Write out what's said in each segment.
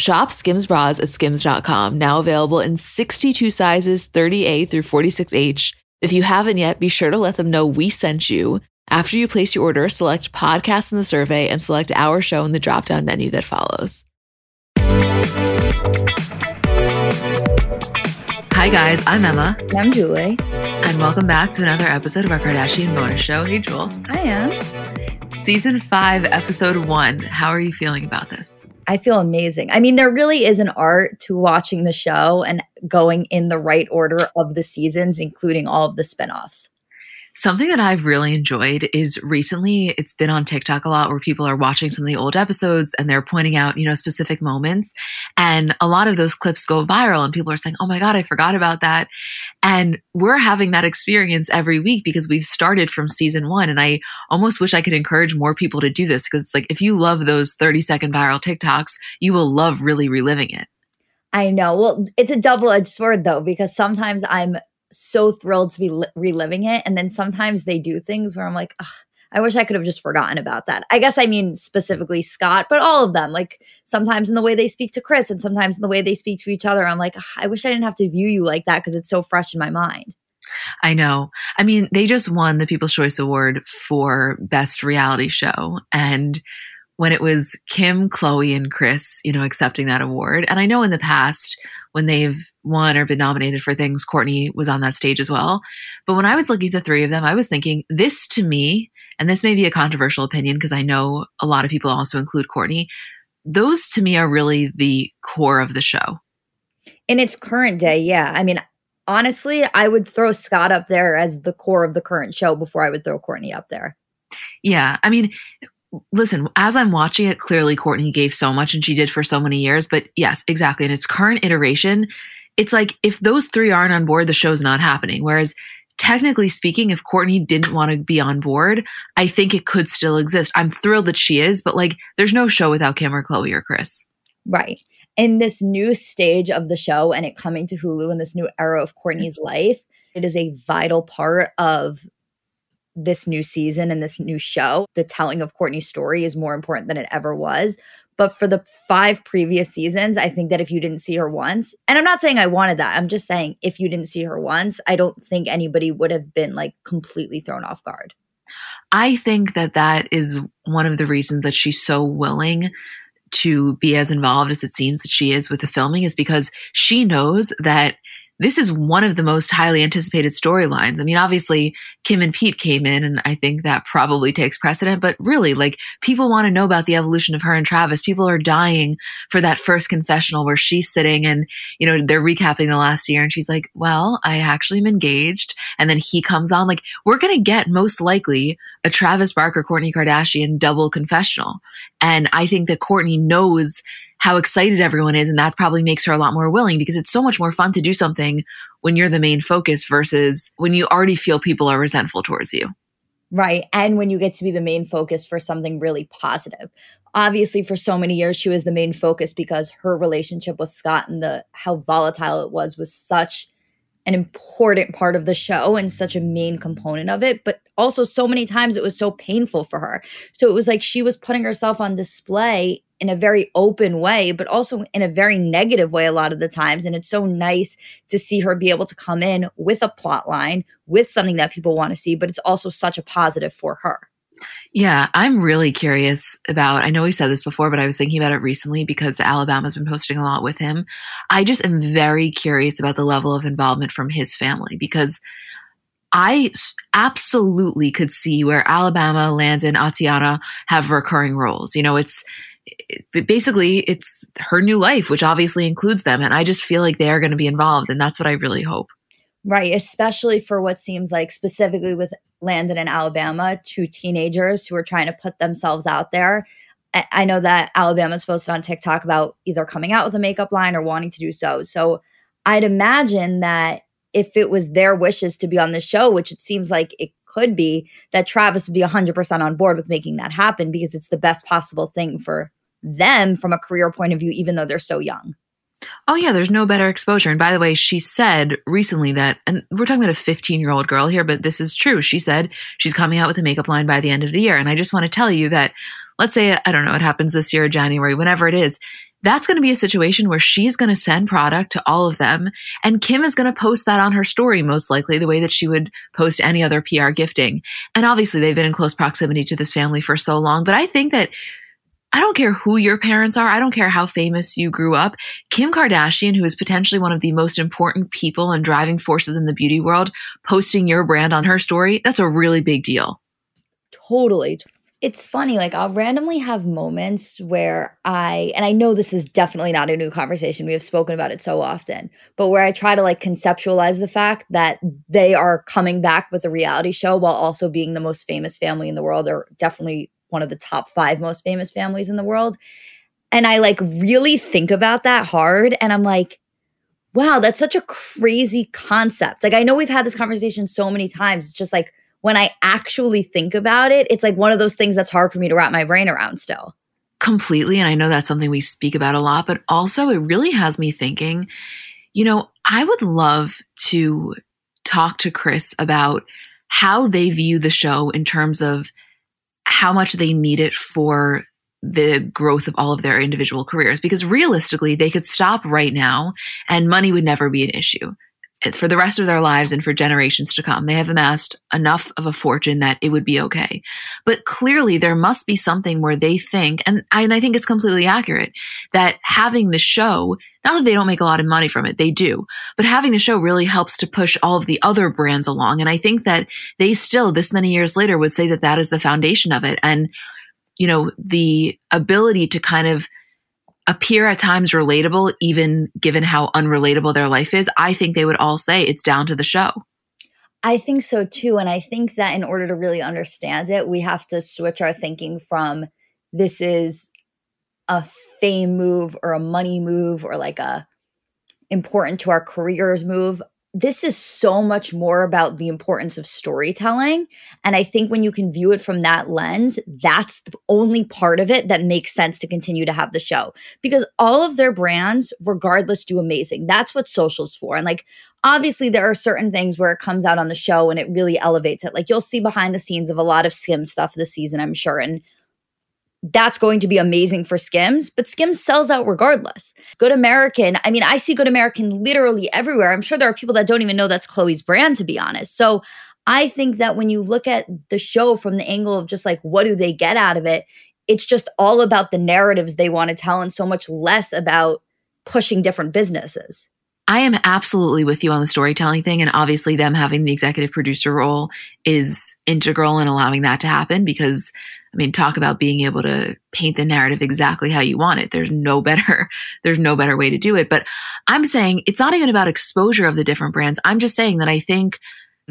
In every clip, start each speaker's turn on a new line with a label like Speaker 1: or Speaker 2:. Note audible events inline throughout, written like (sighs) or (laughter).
Speaker 1: Shop Skims bras at skims.com, now available in 62 sizes 30A through 46H. If you haven't yet, be sure to let them know we sent you. After you place your order, select podcast in the survey and select our show in the drop down menu that follows. Hi, guys. I'm Emma.
Speaker 2: I'm Julie.
Speaker 1: And welcome back to another episode of our Kardashian bonus show. Hey, Jewel.
Speaker 2: I am.
Speaker 1: Season five, episode one. How are you feeling about this?
Speaker 2: I feel amazing. I mean, there really is an art to watching the show and going in the right order of the seasons, including all of the spinoffs.
Speaker 1: Something that I've really enjoyed is recently it's been on TikTok a lot where people are watching some of the old episodes and they're pointing out, you know, specific moments. And a lot of those clips go viral and people are saying, Oh my God, I forgot about that. And we're having that experience every week because we've started from season one. And I almost wish I could encourage more people to do this because it's like if you love those 30 second viral TikToks, you will love really reliving it.
Speaker 2: I know. Well, it's a double edged sword though, because sometimes I'm so thrilled to be li- reliving it. And then sometimes they do things where I'm like, I wish I could have just forgotten about that. I guess I mean specifically Scott, but all of them. Like sometimes in the way they speak to Kris and sometimes in the way they speak to each other, I'm like, I wish I didn't have to view you like that because it's so fresh in my mind.
Speaker 1: I know. I mean, they just won the People's Choice Award for Best Reality Show. And when it was Kim, Khloé, and Kris, you know, accepting that award, and I know in the past, when they've won or been nominated for things, Kourtney was on that stage as well. But when I was looking at the three of them, I was thinking this to me, and this may be a controversial opinion because I know a lot of people also include Kourtney. Those to me are really the core of the show.
Speaker 2: In its current day, yeah. I mean, honestly, I would throw Scott up there as the core of the current show before I would throw Courtney up there.
Speaker 1: Yeah. I mean, listen, as I'm watching it, clearly Kourtney gave so much and she did for so many years. But yes, exactly. In its current iteration, it's like if those three aren't on board, the show's not happening. Whereas technically speaking, if Kourtney didn't want to be on board, I think it could still exist. I'm thrilled that she is, but like there's no show without Kim or Khloé or Kris.
Speaker 2: Right. In this new stage of the show and it coming to Hulu in this new era of Kourtney's life, it is a vital part of this new season and this new show, the telling of Kourtney's story is more important than it ever was. But for the five previous seasons, I think that if you didn't see her once, and I'm not saying I wanted that, I'm just saying if you didn't see her once, I don't think anybody would have been like completely thrown off guard.
Speaker 1: I think that that is one of the reasons that she's so willing to be as involved as it seems that she is with the filming is because she knows that this is one of the most highly anticipated storylines. I mean, obviously, Kim and Pete came in, and I think that probably takes precedent, but really, like, people want to know about the evolution of her and Travis. People are dying for that first confessional where she's sitting and, you know, they're recapping the last year, and she's like, Well, I actually am engaged. And then he comes on. Like, we're going to get most likely a Travis Barker, Kourtney Kardashian double confessional. And I think that Kourtney knows how excited everyone is. And that probably makes her a lot more willing because it's so much more fun to do something when you're the main focus versus when you already feel people are resentful towards you.
Speaker 2: Right. And when you get to be the main focus for something really positive. Obviously, for so many years, she was the main focus because her relationship with Scott and the how volatile it was was such an important part of the show and such a main component of it, but also so many times it was so painful for her. So it was like she was putting herself on display in a very open way, but also in a very negative way a lot of the times. And it's so nice to see her be able to come in with a plot line, with something that people want to see, but it's also such a positive for her.
Speaker 1: Yeah, I'm really curious about. I know we said this before, but I was thinking about it recently because Alabama's been posting a lot with him. I just am very curious about the level of involvement from his family because I absolutely could see where Alabama, Landon, Atiana have recurring roles. You know, it's it, basically it's her new life, which obviously includes them, and I just feel like they are going to be involved, and that's what I really hope.
Speaker 2: Right, especially for what seems like specifically with Landon in Alabama, to teenagers who are trying to put themselves out there. I know that Alabama's posted on TikTok about either coming out with a makeup line or wanting to do so. So I'd imagine that if it was their wishes to be on the show, which it seems like it could be, that Travis would be 100% on board with making that happen because it's the best possible thing for them from a career point of view, even though they're so young.
Speaker 1: Oh, yeah, there's no better exposure. And by the way, she said recently that, and we're talking about a 15 year old girl here, but this is true. She said she's coming out with a makeup line by the end of the year. And I just want to tell you that, let's say, I don't know, it happens this year, January, whenever it is, that's going to be a situation where she's going to send product to all of them. And Kim is going to post that on her story, most likely, the way that she would post any other PR gifting. And obviously, they've been in close proximity to this family for so long. But I think that I don't care who your parents are. I don't care how famous you grew up. Kim Kardashian, who is potentially one of the most important people and driving forces in the beauty world, posting your brand on her story, that's a really big deal.
Speaker 2: Totally. It's funny, like I'll randomly have moments where I, and I know this is definitely not a new conversation. We have spoken about it so often, but where I try to like conceptualize the fact that they are coming back with a reality show while also being the most famous family in the world, or definitely one of the top five most famous families in the world. And I like really think about that hard. And I'm like, wow, that's such a crazy concept. Like, I know we've had this conversation so many times. It's just like when I actually think about it, it's like one of those things that's hard for me to wrap my brain around still.
Speaker 1: Completely. And I know that's something we speak about a lot, but also it really has me thinking, you know, I would love to talk to Kris about how they view the show in terms of how much they need it for the growth of all of their individual careers because realistically they could stop right now and money would never be an issue for the rest of their lives and for generations to come. They have amassed enough of a fortune that it would be okay. But clearly there must be something where they think, and I, and I think it's completely accurate, that having the show, not that they don't make a lot of money from it, they do, but having the show really helps to push all of the other brands along. And I think that they still, this many years later, would say that that is the foundation of it. And, you know, the ability to kind of appear at times relatable, even given how unrelatable their life is, I think they would all say it's down to the show.
Speaker 2: I think so too. And I think that in order to really understand it, we have to switch our thinking from this is a fame move or a money move or like a important to our careers move this is so much more about the importance of storytelling. And I think when you can view it from that lens, that's the only part of it that makes sense to continue to have the show because all of their brands, regardless, do amazing. That's what social's for. And like, obviously, there are certain things where it comes out on the show and it really elevates it. Like, you'll see behind the scenes of a lot of skim stuff this season, I'm sure. And that's going to be amazing for Skims, but Skims sells out regardless. Good American, I mean, I see Good American literally everywhere. I'm sure there are people that don't even know that's Khloé's brand, to be honest. So I think that when you look at the show from the angle of just like, what do they get out of it? It's just all about the narratives they want to tell and so much less about pushing different businesses.
Speaker 1: I am absolutely with you on the storytelling thing. And obviously, them having the executive producer role is integral in allowing that to happen because I mean, talk about being able to paint the narrative exactly how you want it. There's no better, (laughs) there's no better way to do it. But I'm saying it's not even about exposure of the different brands. I'm just saying that I think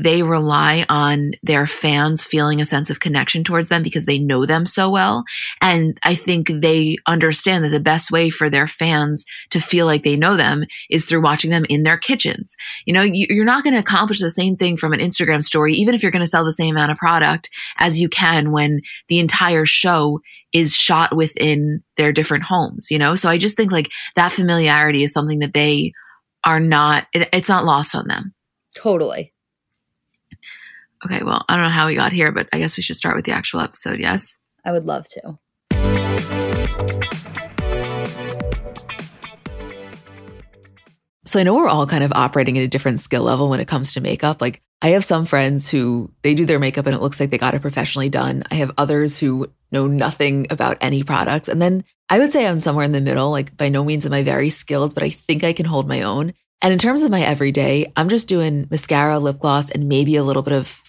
Speaker 1: they rely on their fans feeling a sense of connection towards them because they know them so well. And I think they understand that the best way for their fans to feel like they know them is through watching them in their kitchens. You know, you, are not going to accomplish the same thing from an Instagram story, even if you're going to sell the same amount of product as you can when the entire show is shot within their different homes, you know? So I just think like that familiarity is something that they are not, it, it's not lost on them.
Speaker 2: Totally.
Speaker 1: Okay, well, I don't know how we got here, but I guess we should start with the actual episode, yes?
Speaker 2: I would love to.
Speaker 1: So I know we're all kind of operating at a different skill level when it comes to makeup. Like I have some friends who they do their makeup and it looks like they got it professionally done. I have others who know nothing about any products. And then I would say I'm somewhere in the middle. Like by no means am I very skilled, but I think I can hold my own. And in terms of my everyday, I'm just doing mascara, lip gloss, and maybe a little bit of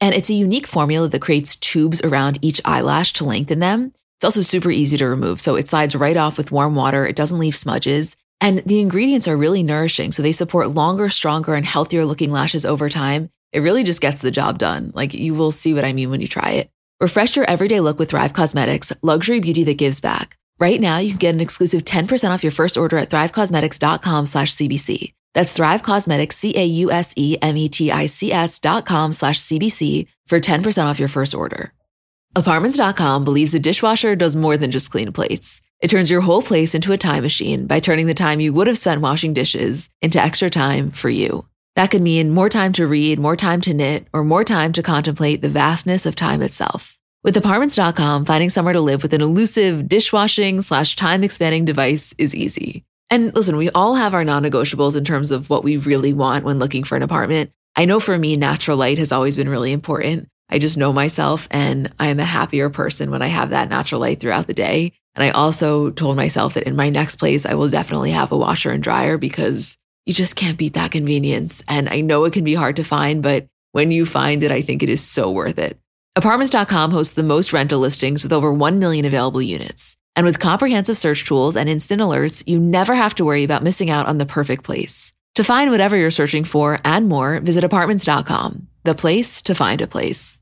Speaker 1: And it's a unique formula that creates tubes around each eyelash to lengthen them. It's also super easy to remove. So it slides right off with warm water. It doesn't leave smudges. And the ingredients are really nourishing. So they support longer, stronger, and healthier looking lashes over time. It really just gets the job done. Like you will see what I mean when you try it. Refresh your everyday look with Thrive Cosmetics, luxury beauty that gives back. Right now, you can get an exclusive 10% off your first order at thrivecausemetics.com slash CBC. That's Thrive Causemetics, C-A-U-S-E-M-E-T-I-C-S dot com slash CBC for 10% off your first order. Apartments.com believes a dishwasher does more than just clean plates. It turns your whole place into a time machine by turning the time you would have spent washing dishes into extra time for you. That could mean more time to read, more time to knit, or more time to contemplate the vastness of time itself. With apartments.com, finding somewhere to live with an elusive dishwashing slash time expanding device is easy. And listen, we all have our non negotiables in terms of what we really want when looking for an apartment. I know for me, natural light has always been really important. I just know myself and I am a happier person when I have that natural light throughout the day. And I also told myself that in my next place, I will definitely have a washer and dryer because you just can't beat that convenience. And I know it can be hard to find, but when you find it, I think it is so worth it. Apartments.com hosts the most rental listings with over 1 million available units. And with comprehensive search tools and instant alerts, you never have to worry about missing out on the perfect place. To find whatever you're searching for and more, visit apartments.com, the place to find a place.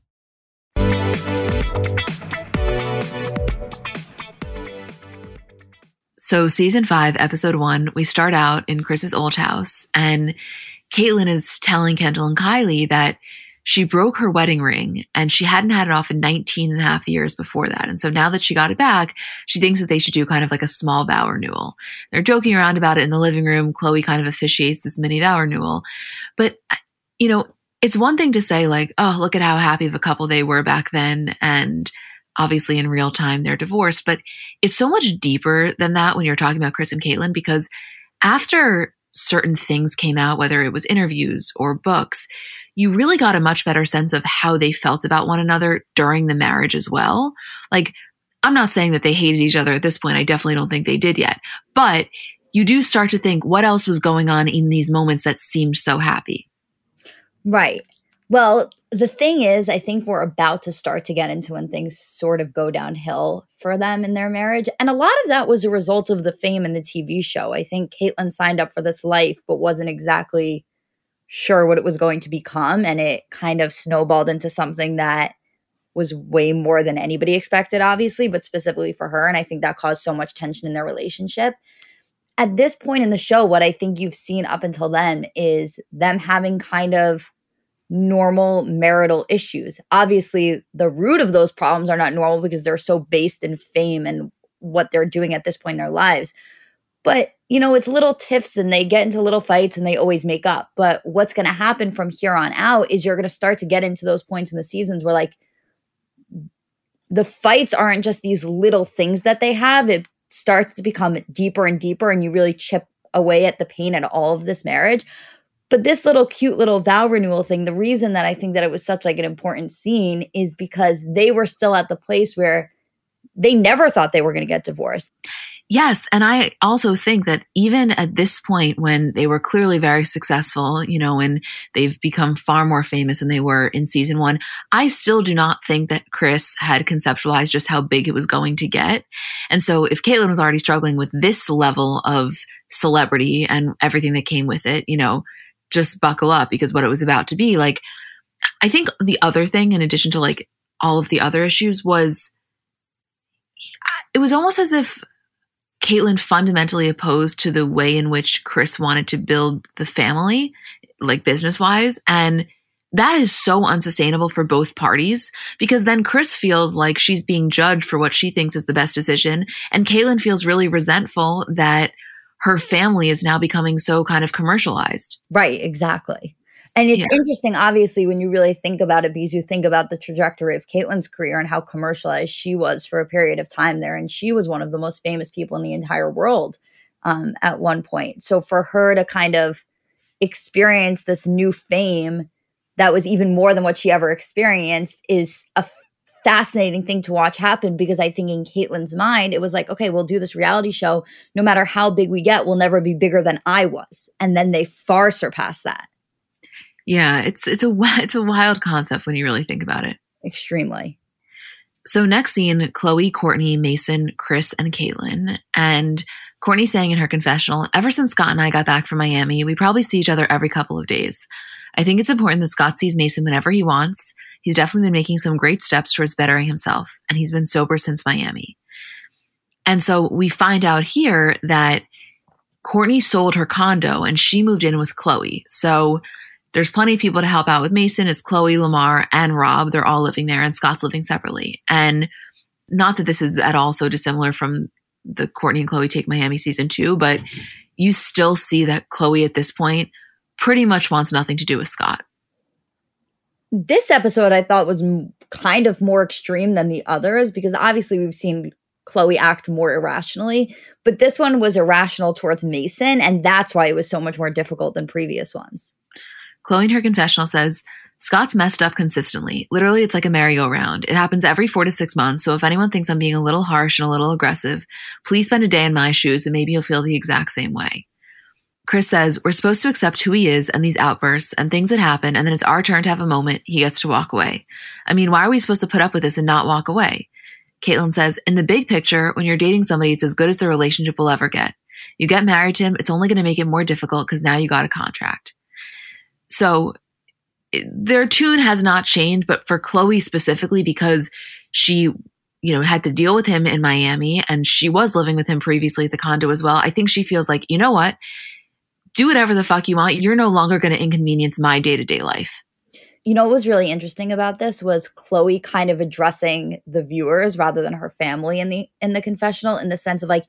Speaker 1: So, season five, episode one, we start out in Kris's old house, and Caitlyn is telling Kendall and Kylie that she broke her wedding ring and she hadn't had it off in 19 and a half years before that. And so now that she got it back, she thinks that they should do kind of like a small vow renewal. They're joking around about it in the living room. Khloé kind of officiates this mini vow renewal. But, you know, it's one thing to say, like, oh, look at how happy of a couple they were back then. And obviously in real time, they're divorced. But it's so much deeper than that when you're talking about Kris and Caitlyn because after certain things came out, whether it was interviews or books, you really got a much better sense of how they felt about one another during the marriage as well. Like, I'm not saying that they hated each other at this point. I definitely don't think they did yet. But you do start to think what else was going on in these moments that seemed so happy.
Speaker 2: Right. Well, the thing is, I think we're about to start to get into when things sort of go downhill for them in their marriage. And a lot of that was a result of the fame in the TV show. I think Caitlyn signed up for this life, but wasn't exactly sure what it was going to become. And it kind of snowballed into something that was way more than anybody expected, obviously, but specifically for her. And I think that caused so much tension in their relationship. At this point in the show, what I think you've seen up until then is them having kind of normal marital issues. Obviously, the root of those problems are not normal because they're so based in fame and what they're doing at this point in their lives. But, you know, it's little tiffs and they get into little fights and they always make up. But what's going to happen from here on out is you're going to start to get into those points in the seasons where, like, the fights aren't just these little things that they have. It starts to become deeper and deeper, and you really chip away at the pain at all of this marriage. But this little cute little vow renewal thing, the reason that I think that it was such like an important scene is because they were still at the place where they never thought they were going to get divorced.
Speaker 1: Yes. And I also think that even at this point, when they were clearly very successful, you know, and they've become far more famous than they were in season one, I still do not think that Kris had conceptualized just how big it was going to get. And so if Caitlyn was already struggling with this level of celebrity and everything that came with it, you know, just buckle up because what it was about to be like I think the other thing, in addition to like all of the other issues, was it was almost as if Caitlyn fundamentally opposed to the way in which Kris wanted to build the family, like business wise. And that is so unsustainable for both parties because then Chris feels like she's being judged for what she thinks is the best decision. And Caitlyn feels really resentful that her family is now becoming so kind of commercialized.
Speaker 2: Right, exactly. And it's yeah. interesting, obviously, when you really think about it, because you think about the trajectory of Caitlyn's career and how commercialized she was for a period of time there. And she was one of the most famous people in the entire world um, at one point. So for her to kind of experience this new fame that was even more than what she ever experienced is a fascinating thing to watch happen because I think in Caitlyn's mind, it was like, okay, we'll do this reality show. No matter how big we get, we'll never be bigger than I was. And then they far surpass that.
Speaker 1: Yeah, it's it's a (laughs) it's a wild concept when you really think about it.
Speaker 2: Extremely.
Speaker 1: So next scene, Khloé, Kourtney, Mason, Kris, and Caitlyn. And Kourtney saying in her confessional, ever since Scott and I got back from Miami, we probably see each other every couple of days. I think it's important that Scott sees Mason whenever he wants. He's definitely been making some great steps towards bettering himself, and he's been sober since Miami. And so we find out here that Kourtney sold her condo and she moved in with Khloé. So there's plenty of people to help out with Mason. It's Khloé, Lamar, and Rob. They're all living there, and Scott's living separately. And not that this is at all so dissimilar from the Kourtney and Khloé Take Miami season two, but you still see that Khloé at this point pretty much wants nothing to do with Scott.
Speaker 2: This episode I thought was kind of more extreme than the others because obviously we've seen Khloé act more irrationally, but this one was irrational towards Mason, and that's why it was so much more difficult than previous ones.
Speaker 1: Khloé in her confessional says, Scott's messed up consistently. Literally, it's like a merry-go-round. It happens every four to six months. So if anyone thinks I'm being a little harsh and a little aggressive, please spend a day in my shoes and maybe you'll feel the exact same way. Kris says, We're supposed to accept who he is and these outbursts and things that happen, and then it's our turn to have a moment. He gets to walk away. I mean, why are we supposed to put up with this and not walk away? Caitlyn says, In the big picture, when you're dating somebody, it's as good as the relationship will ever get. You get married to him, it's only going to make it more difficult because now you got a contract. So their tune has not changed, but for Khloé specifically, because she, you know, had to deal with him in Miami and she was living with him previously at the condo as well. I think she feels like, you know what? Do whatever the fuck you want. You're no longer going to inconvenience my day to day life.
Speaker 2: You know what was really interesting about this was Khloé kind of addressing the viewers rather than her family in the in the confessional in the sense of like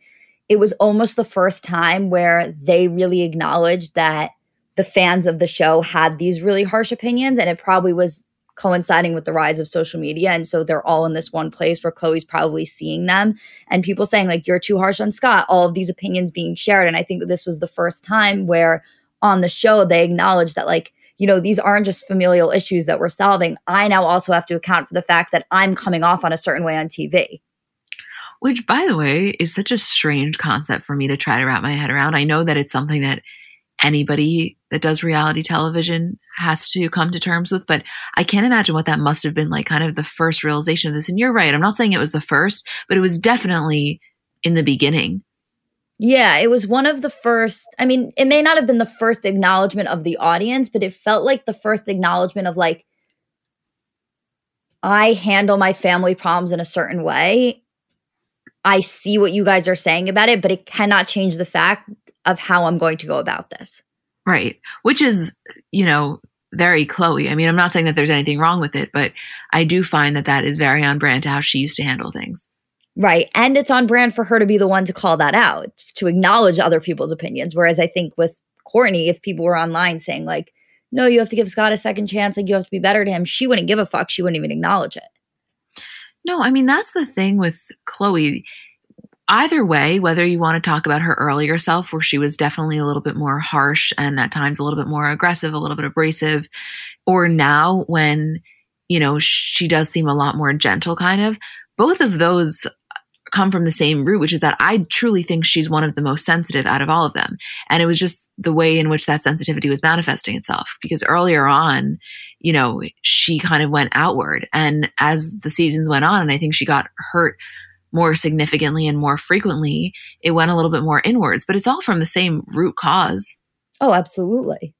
Speaker 2: it was almost the first time where they really acknowledged that the fans of the show had these really harsh opinions and it probably was coinciding with the rise of social media and so they're all in this one place where chloe's probably seeing them and people saying like you're too harsh on Scott all of these opinions being shared and I think this was the first time where on the show they acknowledged that like you know these aren't just familial issues that we're solving. I now also have to account for the fact that I'm coming off on a certain way on TV
Speaker 1: which by the way is such a strange concept for me to try to wrap my head around. I know that it's something that anybody that does reality television has to come to terms with. But I can't imagine what that must have been like, kind of the first realization of this. And you're right. I'm not saying it was the first, but it was definitely in the beginning.
Speaker 2: Yeah, it was one of the first. I mean, it may not have been the first acknowledgement of the audience, but it felt like the first acknowledgement of like, I handle my family problems in a certain way. I see what you guys are saying about it, but it cannot change the fact of how I'm going to go about this.
Speaker 1: Right. Which is, you know, very Khloé. I mean, I'm not saying that there's anything wrong with it, but I do find that that is very on brand to how she used to handle things.
Speaker 2: Right. And it's on brand for her to be the one to call that out, to acknowledge other people's opinions. Whereas I think with Kourtney, if people were online saying, like, no, you have to give Scott a second chance, like, you have to be better to him, she wouldn't give a fuck. She wouldn't even acknowledge it.
Speaker 1: No, I mean, that's the thing with Khloé either way, whether you want to talk about her earlier self, where she was definitely a little bit more harsh and at times a little bit more aggressive, a little bit abrasive, or now when, you know, she does seem a lot more gentle, kind of, both of those uh, come from the same root, which is that I truly think she's one of the most sensitive out of all of them. And it was just the way in which that sensitivity was manifesting itself. Because earlier on, you know, she kind of went outward. And as the seasons went on, and I think she got hurt more significantly and more frequently, it went a little bit more inwards, but it's all from the same root cause.
Speaker 2: Oh, absolutely.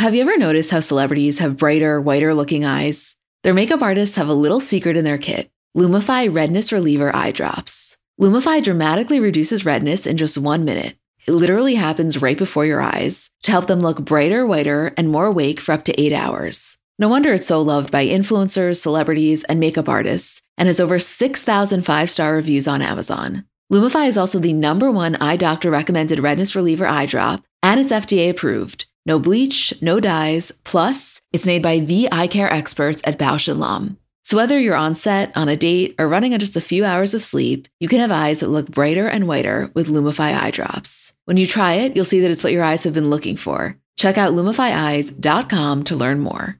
Speaker 1: Have you ever noticed how celebrities have brighter, whiter looking eyes? Their makeup artists have a little secret in their kit Lumify Redness Reliever Eye Drops. Lumify dramatically reduces redness in just one minute. It literally happens right before your eyes to help them look brighter, whiter, and more awake for up to eight hours. No wonder it's so loved by influencers, celebrities, and makeup artists, and has over 6,000 five star reviews on Amazon. Lumify is also the number one eye doctor recommended redness reliever eye drop, and it's FDA approved. No bleach, no dyes, plus, it's made by the eye care experts at Bausch & Lomb. So whether you're on set, on a date, or running on just a few hours of sleep, you can have eyes that look brighter and whiter with Lumify eye drops. When you try it, you'll see that it's what your eyes have been looking for. Check out lumifyeyes.com to learn more.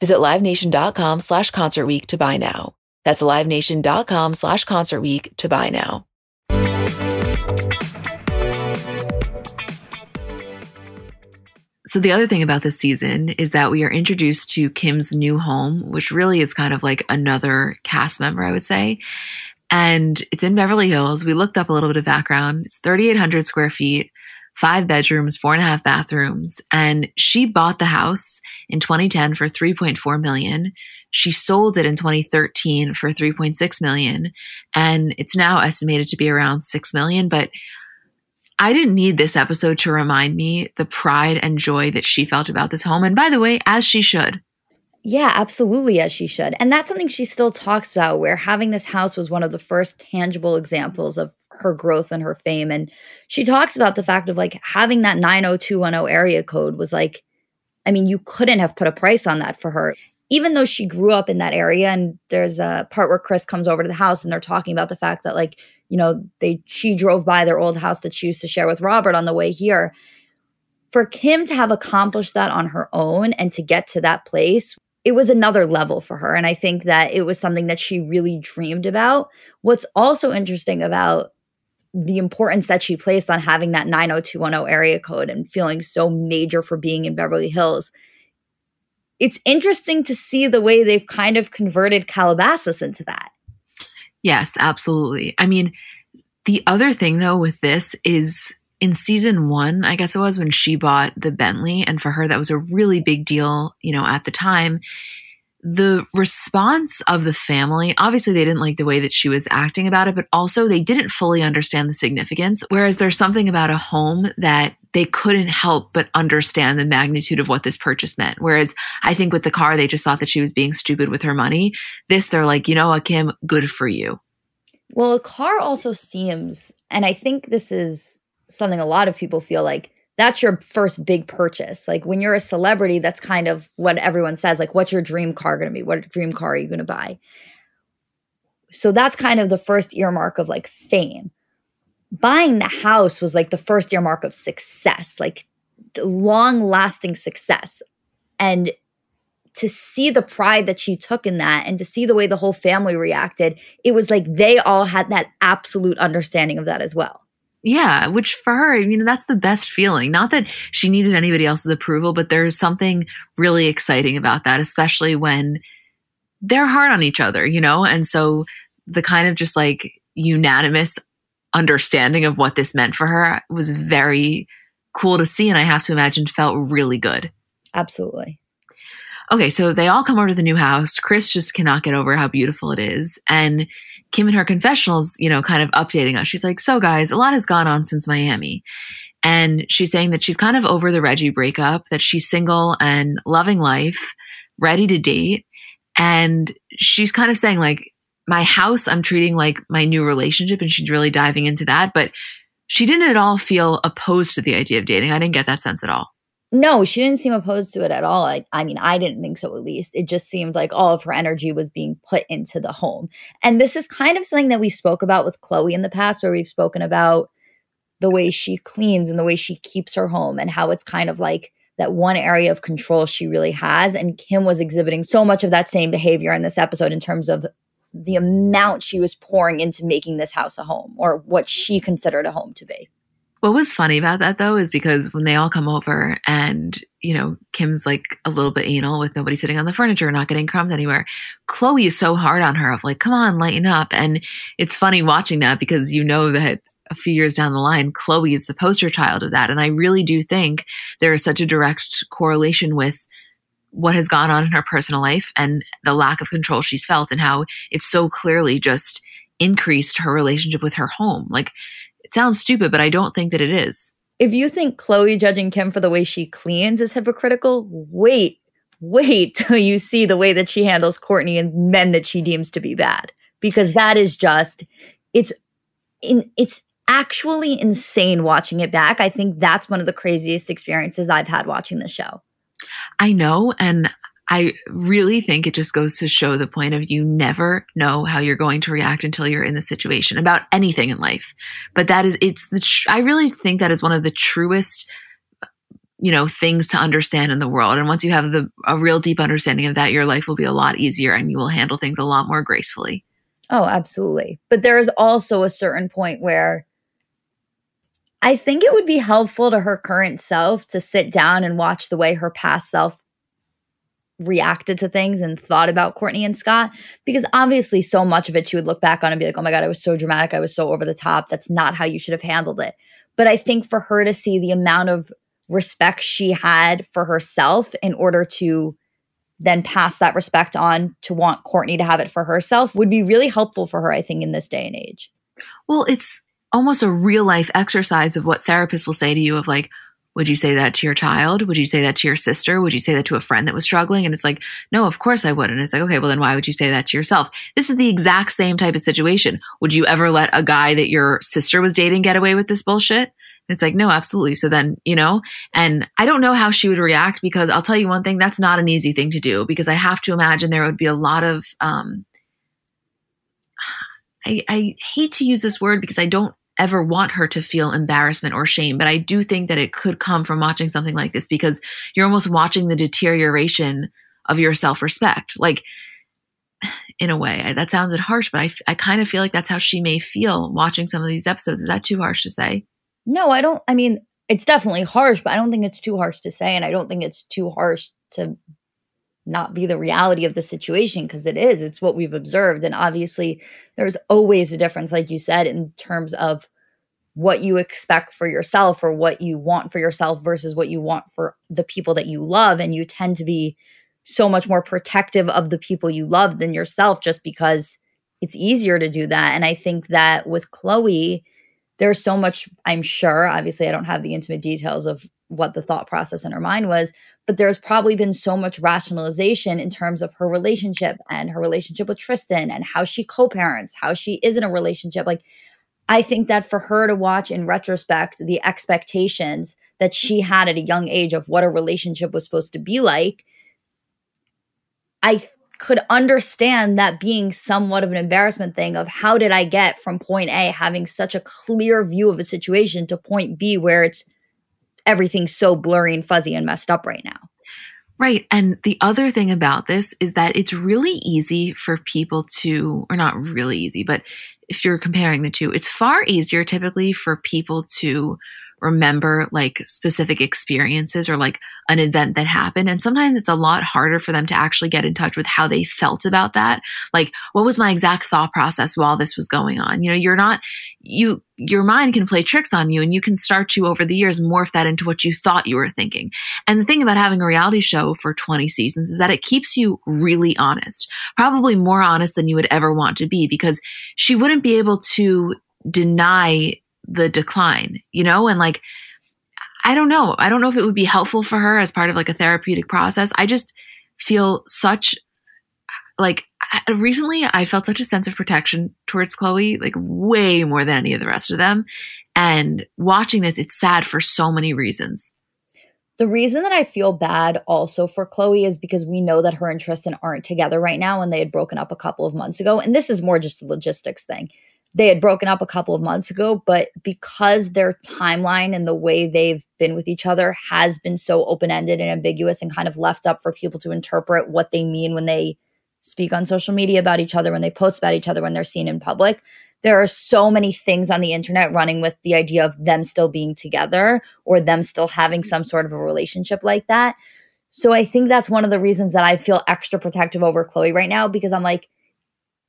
Speaker 1: Visit LiveNation.com slash Concert Week to buy now. That's LiveNation.com slash Concert Week to buy now. So, the other thing about this season is that we are introduced to Kim's new home, which really is kind of like another cast member, I would say. And it's in Beverly Hills. We looked up a little bit of background. It's 3,800 square feet, five bedrooms, four and a half bathrooms. And she bought the house in 2010 for 3.4 million. She sold it in 2013 for 3.6 million. And it's now estimated to be around 6 million. But I didn't need this episode to remind me the pride and joy that she felt about this home. And by the way, as she should.
Speaker 2: Yeah, absolutely, as she should. And that's something she still talks about, where having this house was one of the first tangible examples of her growth and her fame. And she talks about the fact of like having that 90210 area code was like, I mean, you couldn't have put a price on that for her. Even though she grew up in that area, and there's a part where Kris comes over to the house and they're talking about the fact that like you know, they she drove by their old house that she used to share with Robert on the way here. For Kim to have accomplished that on her own and to get to that place, it was another level for her. And I think that it was something that she really dreamed about. What's also interesting about the importance that she placed on having that 90210 area code and feeling so major for being in Beverly Hills. It's interesting to see the way they've kind of converted Calabasas into that.
Speaker 1: Yes, absolutely. I mean, the other thing though with this is in season one, I guess it was when she bought the Bentley, and for her, that was a really big deal, you know, at the time. The response of the family, obviously, they didn't like the way that she was acting about it, but also they didn't fully understand the significance. Whereas there's something about a home that they couldn't help but understand the magnitude of what this purchase meant. Whereas I think with the car, they just thought that she was being stupid with her money. This, they're like, you know what, Kim, good for you.
Speaker 2: Well, a car also seems, and I think this is something a lot of people feel like that's your first big purchase. Like when you're a celebrity, that's kind of what everyone says. Like, what's your dream car going to be? What dream car are you going to buy? So that's kind of the first earmark of like fame. Buying the house was like the first earmark of success, like long lasting success. And to see the pride that she took in that and to see the way the whole family reacted, it was like they all had that absolute understanding of that as well.
Speaker 1: Yeah, which for her, I mean, that's the best feeling. Not that she needed anybody else's approval, but there's something really exciting about that, especially when they're hard on each other, you know? And so the kind of just like unanimous understanding of what this meant for her was very cool to see. And I have to imagine felt really good.
Speaker 2: Absolutely.
Speaker 1: Okay, so they all come over to the new house. Kris just cannot get over how beautiful it is. And Kim in her confessionals, you know, kind of updating us. She's like, So, guys, a lot has gone on since Miami. And she's saying that she's kind of over the Reggie breakup, that she's single and loving life, ready to date. And she's kind of saying, like, my house, I'm treating like my new relationship. And she's really diving into that. But she didn't at all feel opposed to the idea of dating. I didn't get that sense at all.
Speaker 2: No, she didn't seem opposed to it at all. I, I mean, I didn't think so at least. It just seemed like all of her energy was being put into the home. And this is kind of something that we spoke about with Khloé in the past, where we've spoken about the way she cleans and the way she keeps her home and how it's kind of like that one area of control she really has. And Kim was exhibiting so much of that same behavior in this episode in terms of the amount she was pouring into making this house a home or what she considered a home to be.
Speaker 1: What was funny about that though is because when they all come over and, you know, Kim's like a little bit anal with nobody sitting on the furniture, not getting crumbs anywhere. Khloé is so hard on her of like, come on, lighten up. And it's funny watching that because you know that a few years down the line, Khloé is the poster child of that. And I really do think there is such a direct correlation with what has gone on in her personal life and the lack of control she's felt and how it's so clearly just increased her relationship with her home. Like it sounds stupid, but I don't think that it is.
Speaker 2: If you think Khloé judging Kim for the way she cleans is hypocritical, wait, wait (laughs) till you see the way that she handles Kourtney and men that she deems to be bad. Because that is just it's in it's actually insane watching it back. I think that's one of the craziest experiences I've had watching the show.
Speaker 1: I know. And I really think it just goes to show the point of you never know how you're going to react until you're in the situation about anything in life. But that is, it's the, tr- I really think that is one of the truest, you know, things to understand in the world. And once you have the, a real deep understanding of that, your life will be a lot easier and you will handle things a lot more gracefully.
Speaker 2: Oh, absolutely. But there is also a certain point where I think it would be helpful to her current self to sit down and watch the way her past self reacted to things and thought about Kourtney and Scott because obviously so much of it she would look back on and be like, "Oh my god, I was so dramatic. I was so over the top. That's not how you should have handled it." But I think for her to see the amount of respect she had for herself in order to then pass that respect on to want Kourtney to have it for herself would be really helpful for her, I think, in this day and age.
Speaker 1: Well, it's almost a real life exercise of what therapists will say to you of like, would you say that to your child? Would you say that to your sister? Would you say that to a friend that was struggling? And it's like, no, of course I would. And it's like, okay, well, then why would you say that to yourself? This is the exact same type of situation. Would you ever let a guy that your sister was dating get away with this bullshit? And it's like, no, absolutely. So then, you know, and I don't know how she would react because I'll tell you one thing, that's not an easy thing to do because I have to imagine there would be a lot of, um, (sighs) I, I hate to use this word because I don't ever want her to feel embarrassment or shame. But I do think that it could come from watching something like this because you're almost watching the deterioration of your self respect. Like, (sighs) in a way, I, that sounded harsh, but I, I kind of feel like that's how she may feel watching some of these episodes. Is that too harsh to say?
Speaker 2: No, I don't. I mean, it's definitely harsh, but I don't think it's too harsh to say. And I don't think it's too harsh to not be the reality of the situation because it is it's what we've observed and obviously there's always a difference like you said in terms of what you expect for yourself or what you want for yourself versus what you want for the people that you love and you tend to be so much more protective of the people you love than yourself just because it's easier to do that and i think that with chloe there's so much i'm sure obviously i don't have the intimate details of what the thought process in her mind was but there's probably been so much rationalization in terms of her relationship and her relationship with Tristan and how she co-parents how she is in a relationship. Like i think that for her to watch in retrospect the expectations that she had at a young age of what a relationship was supposed to be like i could understand that being somewhat of an embarrassment thing of how did I get from point A having such a clear view of a situation to point B where it's everything's so blurry and fuzzy and messed up right now.
Speaker 1: Right. And the other thing about this is that it's really easy for people to, or not really easy, but if you're comparing the two, it's far easier typically for people to remember like specific experiences or like an event that happened. And sometimes it's a lot harder for them to actually get in touch with how they felt about that. Like, what was my exact thought process while this was going on? You know, you're not, you, your mind can play tricks on you and you can start to over the years morph that into what you thought you were thinking. And the thing about having a reality show for 20 seasons is that it keeps you really honest, probably more honest than you would ever want to be because she wouldn't be able to deny the decline, you know? And like, I don't know. I don't know if it would be helpful for her as part of like a therapeutic process. I just feel such like recently I felt such a sense of protection towards Khloé, like way more than any of the rest of them. And watching this, it's sad for so many reasons.
Speaker 2: The reason that I feel bad also for Khloé is because we know that her and Tristan aren't together right now and they had broken up a couple of months ago. And this is more just a logistics thing they had broken up a couple of months ago, but because their timeline and the way they've been with each other has been so open ended and ambiguous and kind of left up for people to interpret what they mean when they speak on social media about each other, when they post about each other, when they're seen in public. There are so many things on the internet running with the idea of them still being together or them still having mm-hmm. some sort of a relationship like that. So I think that's one of the reasons that I feel extra protective over Khloé right now because I'm like,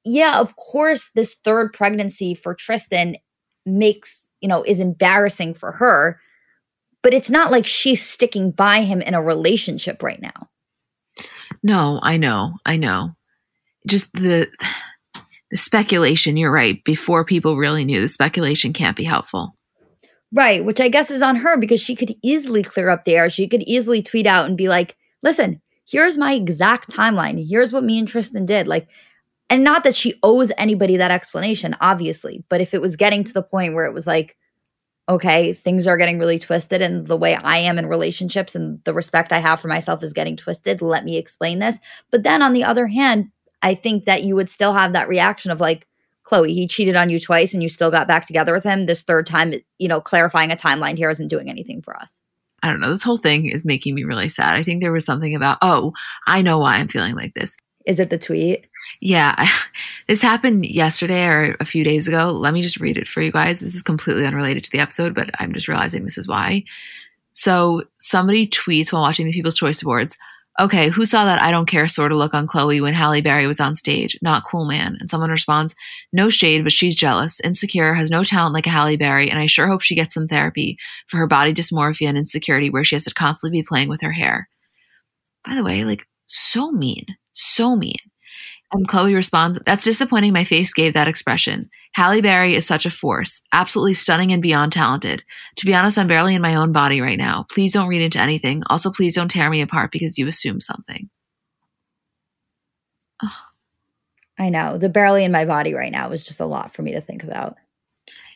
Speaker 2: yeah, of course, this third pregnancy for Tristan makes, you know, is embarrassing for her, but it's not like she's sticking by him in a relationship right now.
Speaker 1: No, I know. I know. Just the the speculation, you're right, before people really knew, the speculation can't be helpful.
Speaker 2: Right, which I guess is on her because she could easily clear up the air. She could easily tweet out and be like, "Listen, here's my exact timeline. Here's what me and Tristan did." Like and not that she owes anybody that explanation, obviously, but if it was getting to the point where it was like, okay, things are getting really twisted, and the way I am in relationships and the respect I have for myself is getting twisted, let me explain this. But then on the other hand, I think that you would still have that reaction of like, Khloé, he cheated on you twice and you still got back together with him. This third time, you know, clarifying a timeline here isn't doing anything for us.
Speaker 1: I don't know. This whole thing is making me really sad. I think there was something about, oh, I know why I'm feeling like this.
Speaker 2: Is it the tweet?
Speaker 1: Yeah. (laughs) This happened yesterday or a few days ago. Let me just read it for you guys. This is completely unrelated to the episode, but I'm just realizing this is why. So somebody tweets while watching the People's Choice Awards, okay, who saw that I don't care sort of look on Khloé when Halle Berry was on stage? Not cool, man. And someone responds, no shade, but she's jealous, insecure, has no talent like a Halle Berry, and I sure hope she gets some therapy for her body dysmorphia and insecurity where she has to constantly be playing with her hair. By the way, like, so mean so mean. And Khloé responds, That's disappointing. My face gave that expression. Halle Berry is such a force, absolutely stunning and beyond talented. To be honest, I'm barely in my own body right now. Please don't read into anything. Also, please don't tear me apart because you assume something.
Speaker 2: Oh. I know. The barely in my body right now is just a lot for me to think about.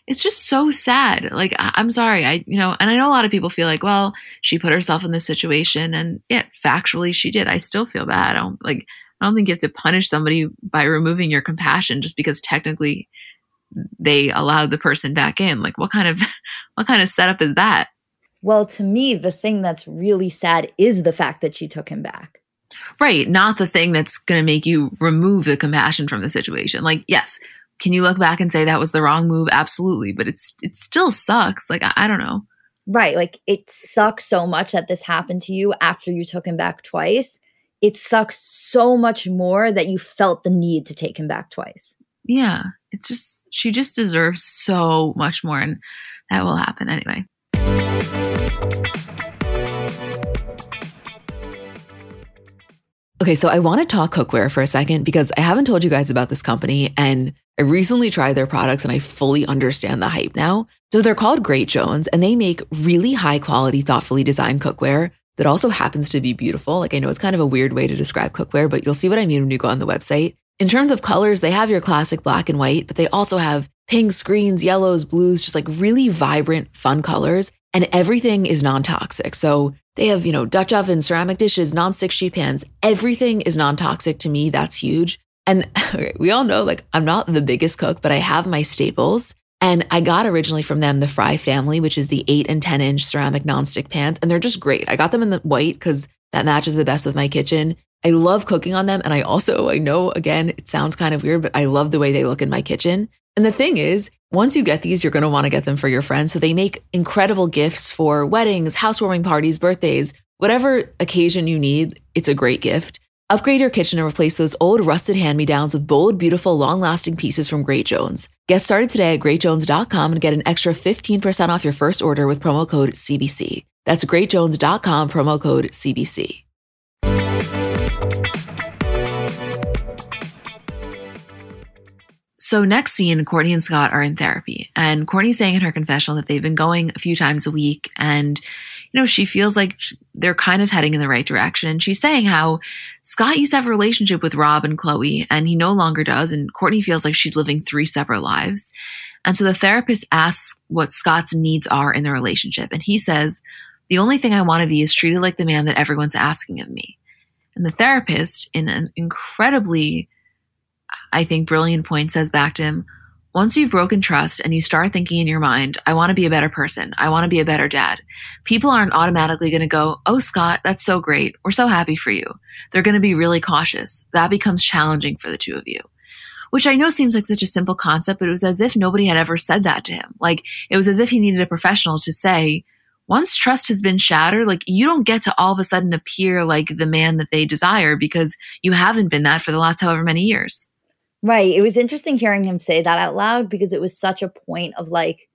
Speaker 1: It's just so sad. Like, I'm sorry. I, you know, and I know a lot of people feel like, well, she put herself in this situation and yeah, factually she did. I still feel bad. I don't like, I don't think you have to punish somebody by removing your compassion just because technically they allowed the person back in. Like what kind of (laughs) what kind of setup is that?
Speaker 2: Well, to me, the thing that's really sad is the fact that she took him back.
Speaker 1: Right, not the thing that's going to make you remove the compassion from the situation. Like, yes, can you look back and say that was the wrong move? Absolutely, but it's it still sucks. Like I, I don't know.
Speaker 2: Right, like it sucks so much that this happened to you after you took him back twice it sucks so much more that you felt the need to take him back twice.
Speaker 1: Yeah, it's just, she just deserves so much more, and that will happen anyway. Okay, so I want to talk cookware for a second because I haven't told you guys about this company and I recently tried their products and I fully understand the hype now. So they're called Great Jones and they make really high quality, thoughtfully designed cookware that also happens to be beautiful. Like I know it's kind of a weird way to describe cookware, but you'll see what I mean when you go on the website. In terms of colors, they have your classic black and white, but they also have pinks, greens, yellows, blues, just like really vibrant, fun colors. And everything is non toxic. So they have, you know, Dutch ovens, ceramic dishes, non-stick sheet pans. Everything is non toxic to me. That's huge. And (laughs) okay, we all know, like, I'm not the biggest cook, but I have my staples. And I got originally from them the Fry family, which is the eight and 10 inch ceramic non-stick pans. And they're just great. I got them in the white because that matches the best with my kitchen. I love cooking on them. And I also, I know again, it sounds kind of weird, but I love the way they look in my kitchen. And the thing is, once you get these, you're going to want to get them for your friends. So they make incredible gifts for weddings, housewarming parties, birthdays, whatever occasion you need. It's a great gift. Upgrade your kitchen and replace those old rusted hand-me-downs with bold, beautiful, long-lasting pieces from Great Jones. Get started today at greatjones.com and get an extra 15% off your first order with promo code CBC. That's greatjones.com promo code CBC. So next scene, Kourtney and Scott are in therapy, and Kourtney's saying in her confessional that they've been going a few times a week, and you know she feels like they're kind of heading in the right direction. And she's saying how Scott used to have a relationship with Rob and Khloé, and he no longer does, and Kourtney feels like she's living three separate lives. And so the therapist asks what Scott's needs are in the relationship, and he says, "The only thing I want to be is treated like the man that everyone's asking of me." And the therapist, in an incredibly I think Brilliant Point says back to him, once you've broken trust and you start thinking in your mind, I want to be a better person, I want to be a better dad, people aren't automatically going to go, Oh, Scott, that's so great. We're so happy for you. They're going to be really cautious. That becomes challenging for the two of you. Which I know seems like such a simple concept, but it was as if nobody had ever said that to him. Like it was as if he needed a professional to say, once trust has been shattered, like you don't get to all of a sudden appear like the man that they desire because you haven't been that for the last however many years.
Speaker 2: Right. It was interesting hearing him say that out loud because it was such a point of like,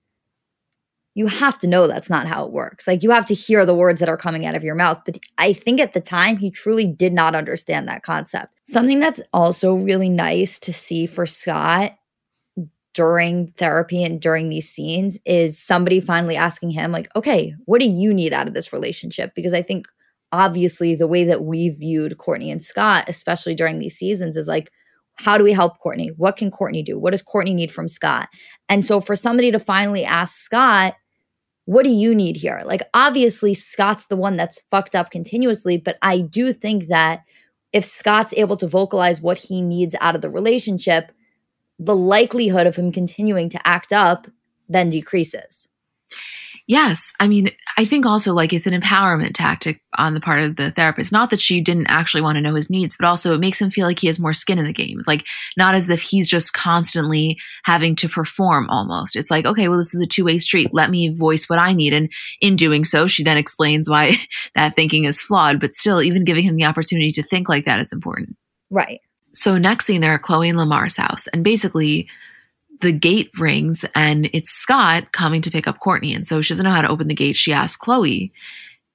Speaker 2: you have to know that's not how it works. Like, you have to hear the words that are coming out of your mouth. But I think at the time, he truly did not understand that concept. Something that's also really nice to see for Scott during therapy and during these scenes is somebody finally asking him, like, okay, what do you need out of this relationship? Because I think obviously the way that we viewed Kourtney and Scott, especially during these seasons, is like, how do we help Kourtney? What can Kourtney do? What does Kourtney need from Scott? And so for somebody to finally ask Scott, what do you need here? Like, obviously, Scott's the one that's fucked up continuously, but I do think that if Scott's able to vocalize what he needs out of the relationship, the likelihood of him continuing to act up then decreases.
Speaker 1: Yes. I mean, I think also like it's an empowerment tactic on the part of the therapist. Not that she didn't actually want to know his needs, but also it makes him feel like he has more skin in the game. Like, not as if he's just constantly having to perform almost. It's like, okay, well, this is a two way street. Let me voice what I need. And in doing so, she then explains why (laughs) that thinking is flawed. But still, even giving him the opportunity to think like that is important.
Speaker 2: Right.
Speaker 1: So, next scene, they're at Khloé and Lamar's house. And basically, the gate rings and it's Scott coming to pick up Kourtney. And so she doesn't know how to open the gate. She asks Khloé.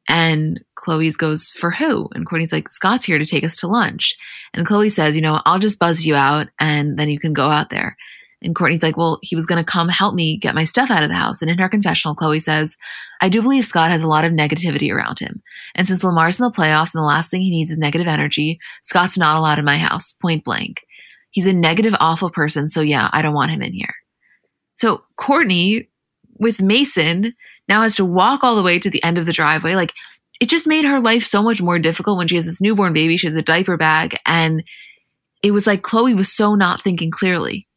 Speaker 1: and Khloé's goes, For who? And Kourtney's like, Scott's here to take us to lunch. And Khloé says, You know, I'll just buzz you out and then you can go out there. And Kourtney's like, Well, he was going to come help me get my stuff out of the house. And in her confessional, Khloé says, I do believe Scott has a lot of negativity around him. And since Lamar's in the playoffs and the last thing he needs is negative energy, Scott's not allowed in my house, point blank. He's a negative, awful person. So yeah, I don't want him in here. So Kourtney with Mason now has to walk all the way to the end of the driveway. Like it just made her life so much more difficult when she has this newborn baby. She has a diaper bag. And it was like Khloé was so not thinking clearly.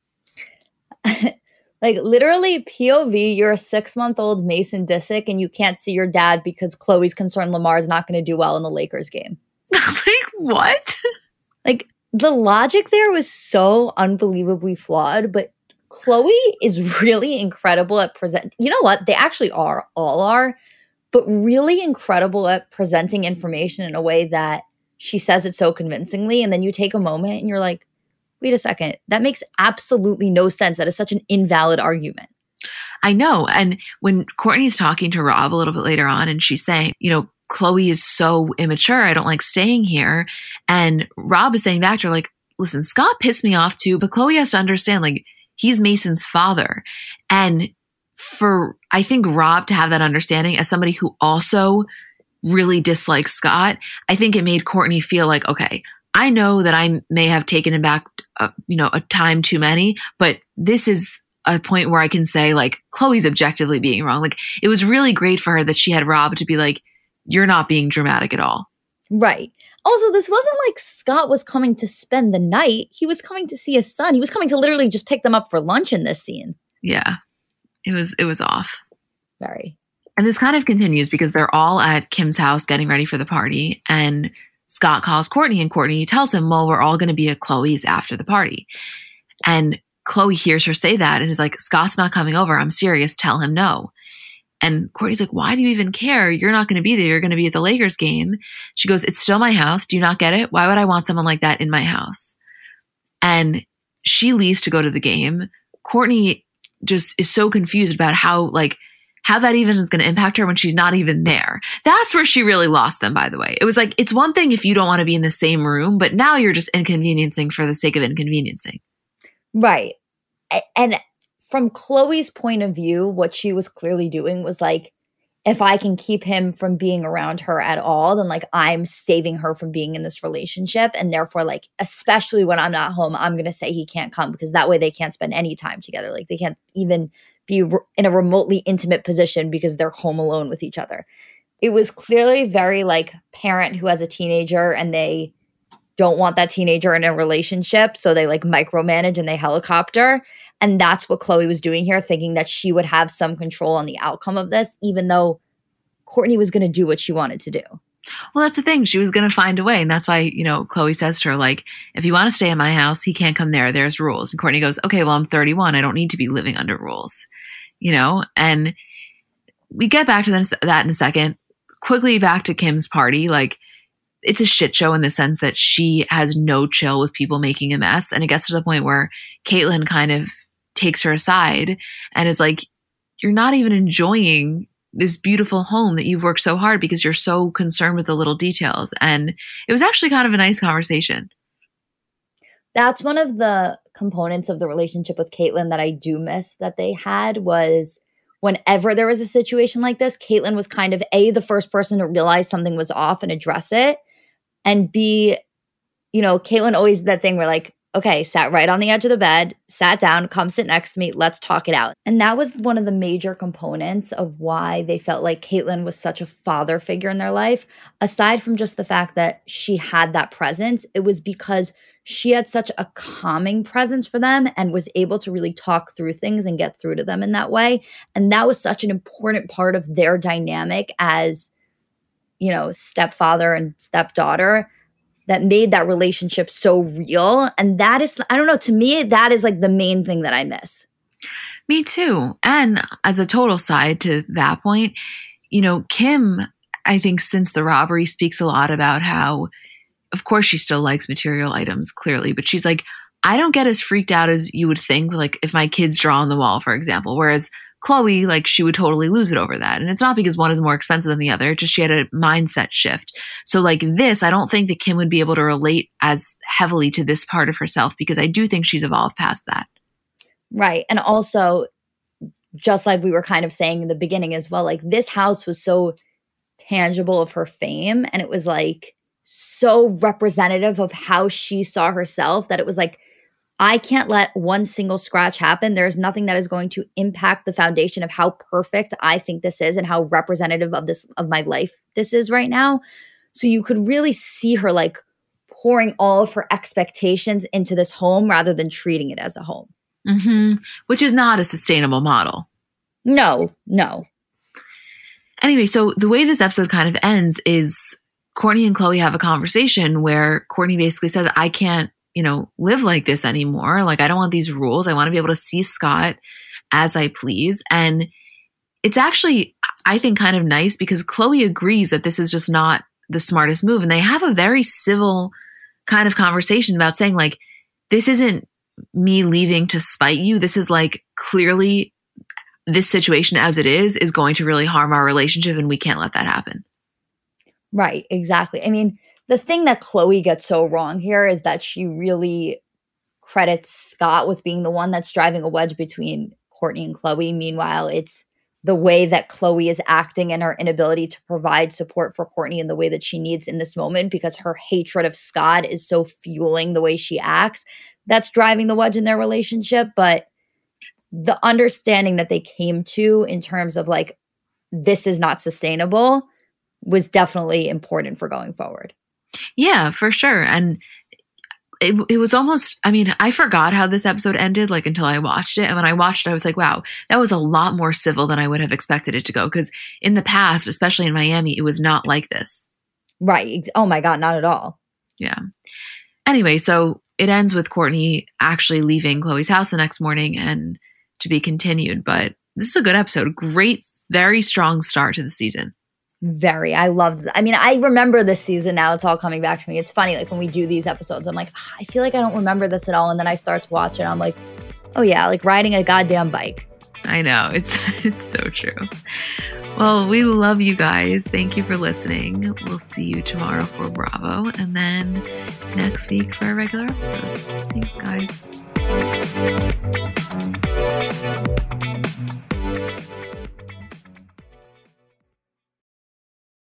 Speaker 1: (laughs)
Speaker 2: like literally POV, you're a six month old Mason Disick and you can't see your dad because Khloé's concerned Lamar's not going to do well in the Lakers game. (laughs)
Speaker 1: like what?
Speaker 2: Like the logic there was so unbelievably flawed, but Khloé is really incredible at present. You know what? They actually are, all are, but really incredible at presenting information in a way that she says it so convincingly. And then you take a moment and you're like, wait a second, that makes absolutely no sense. That is such an invalid argument.
Speaker 1: I know. And when Kourtney's talking to Rob a little bit later on, and she's saying, you know, Khloé is so immature. I don't like staying here. And Rob is saying back to her, like, listen, Scott pissed me off too, but Khloé has to understand, like, he's Mason's father. And for, I think, Rob to have that understanding as somebody who also really dislikes Scott, I think it made Kourtney feel like, okay, I know that I may have taken him back, uh, you know, a time too many, but this is a point where I can say, like, Khloé's objectively being wrong. Like, it was really great for her that she had Rob to be like, you're not being dramatic at all.
Speaker 2: Right. Also, this wasn't like Scott was coming to spend the night. He was coming to see his son. He was coming to literally just pick them up for lunch in this scene.
Speaker 1: Yeah. It was it was off.
Speaker 2: Very.
Speaker 1: And this kind of continues because they're all at Kim's house getting ready for the party and Scott calls Kourtney and Kourtney tells him, "Well, we're all going to be at Khloé's after the party." And Khloé hears her say that and is like, "Scott's not coming over. I'm serious. Tell him no." And Kourtney's like, why do you even care? You're not going to be there. You're going to be at the Lakers game. She goes, it's still my house. Do you not get it? Why would I want someone like that in my house? And she leaves to go to the game. Kourtney just is so confused about how, like, how that even is going to impact her when she's not even there. That's where she really lost them, by the way. It was like, it's one thing if you don't want to be in the same room, but now you're just inconveniencing for the sake of inconveniencing.
Speaker 2: Right. And from Khloé's point of view, what she was clearly doing was like, if I can keep him from being around her at all, then like I'm saving her from being in this relationship. And therefore, like, especially when I'm not home, I'm going to say he can't come because that way they can't spend any time together. Like, they can't even be re- in a remotely intimate position because they're home alone with each other. It was clearly very like parent who has a teenager and they don't want that teenager in a relationship. So they like micromanage and they helicopter. And that's what Khloé was doing here, thinking that she would have some control on the outcome of this, even though Kourtney was going to do what she wanted to do.
Speaker 1: Well, that's the thing. She was going to find a way. And that's why, you know, Khloé says to her, like, if you want to stay in my house, he can't come there. There's rules. And Kourtney goes, okay, well, I'm 31. I don't need to be living under rules, you know? And we get back to this, that in a second. Quickly back to Kim's party. Like, it's a shit show in the sense that she has no chill with people making a mess. And it gets to the point where Caitlyn kind of takes her aside and is like, you're not even enjoying this beautiful home that you've worked so hard because you're so concerned with the little details. And it was actually kind of a nice conversation.
Speaker 2: That's one of the components of the relationship with Caitlyn that I do miss that they had was whenever there was a situation like this, Caitlyn was kind of A, the first person to realize something was off and address it. And B, you know, Caitlyn always that thing where like, okay, sat right on the edge of the bed, sat down, come sit next to me, let's talk it out. And that was one of the major components of why they felt like Caitlyn was such a father figure in their life. Aside from just the fact that she had that presence, it was because she had such a calming presence for them and was able to really talk through things and get through to them in that way. And that was such an important part of their dynamic as, you know, stepfather and stepdaughter that made that relationship so real. And that is, I don't know, to me, that is like the main thing that I miss.
Speaker 1: Me too. And as a total side to that point, you know, Kim, I think since the robbery speaks a lot about how, of course, she still likes material items, clearly, but she's like, I don't get as freaked out as you would think, like if my kids draw on the wall, for example. Whereas Khloé, like she would totally lose it over that. And it's not because one is more expensive than the other, it's just she had a mindset shift. So like this, I don't think that Kim would be able to relate as heavily to this part of herself because I do think she's evolved past that.
Speaker 2: Right. And also, just like we were kind of saying in the beginning as well, like this house was so tangible of her fame and it was like so representative of how she saw herself that it was like I can't let one single scratch happen. There's nothing that is going to impact the foundation of how perfect I think this is and how representative of this of my life this is right now. So you could really see her like pouring all of her expectations into this home rather than treating it as a home.
Speaker 1: Mm-hmm. Which is not a sustainable model.
Speaker 2: No, no.
Speaker 1: Anyway, so the way this episode kind of ends is Kourtney and Khloé have a conversation where Kourtney basically says, I can't you know, live like this anymore. Like, I don't want these rules. I want to be able to see Scott as I please. And it's actually, I think, kind of nice because Khloé agrees that this is just not the smartest move. And they have a very civil kind of conversation about saying, like, this isn't me leaving to spite you. This is like clearly this situation as it is is going to really harm our relationship and we can't let that happen.
Speaker 2: Right, exactly. I mean, the thing that Khloé gets so wrong here is that she really credits Scott with being the one that's driving a wedge between Kourtney and Khloé. Meanwhile, it's the way that Khloé is acting and her inability to provide support for Kourtney in the way that she needs in this moment because her hatred of Scott is so fueling the way she acts. That's driving the wedge in their relationship. But the understanding that they came to in terms of like, this is not sustainable was definitely important for going forward.
Speaker 1: Yeah, for sure. And it, it was almost, I mean, I forgot how this episode ended, like until I watched it. And when I watched it, I was like, wow, that was a lot more civil than I would have expected it to go. Because in the past, especially in Miami, it was not like this.
Speaker 2: Right. Oh my God, not at all.
Speaker 1: Yeah. Anyway, so it ends with Kourtney actually leaving Khloé's house the next morning and to be continued. But this is a good episode. Great, very strong start to the season
Speaker 2: very i loved i mean i remember this season now it's all coming back to me. It's funny like when we do these episodes i'm like ah, i feel like i don't remember this at all and then i start to watch it i'm like oh yeah like riding a goddamn bike.
Speaker 1: I know it's (laughs) it's so true. Well we love you guys. Thank you for listening. We'll see you tomorrow for bravo and then next week for our regular episodes. Thanks guys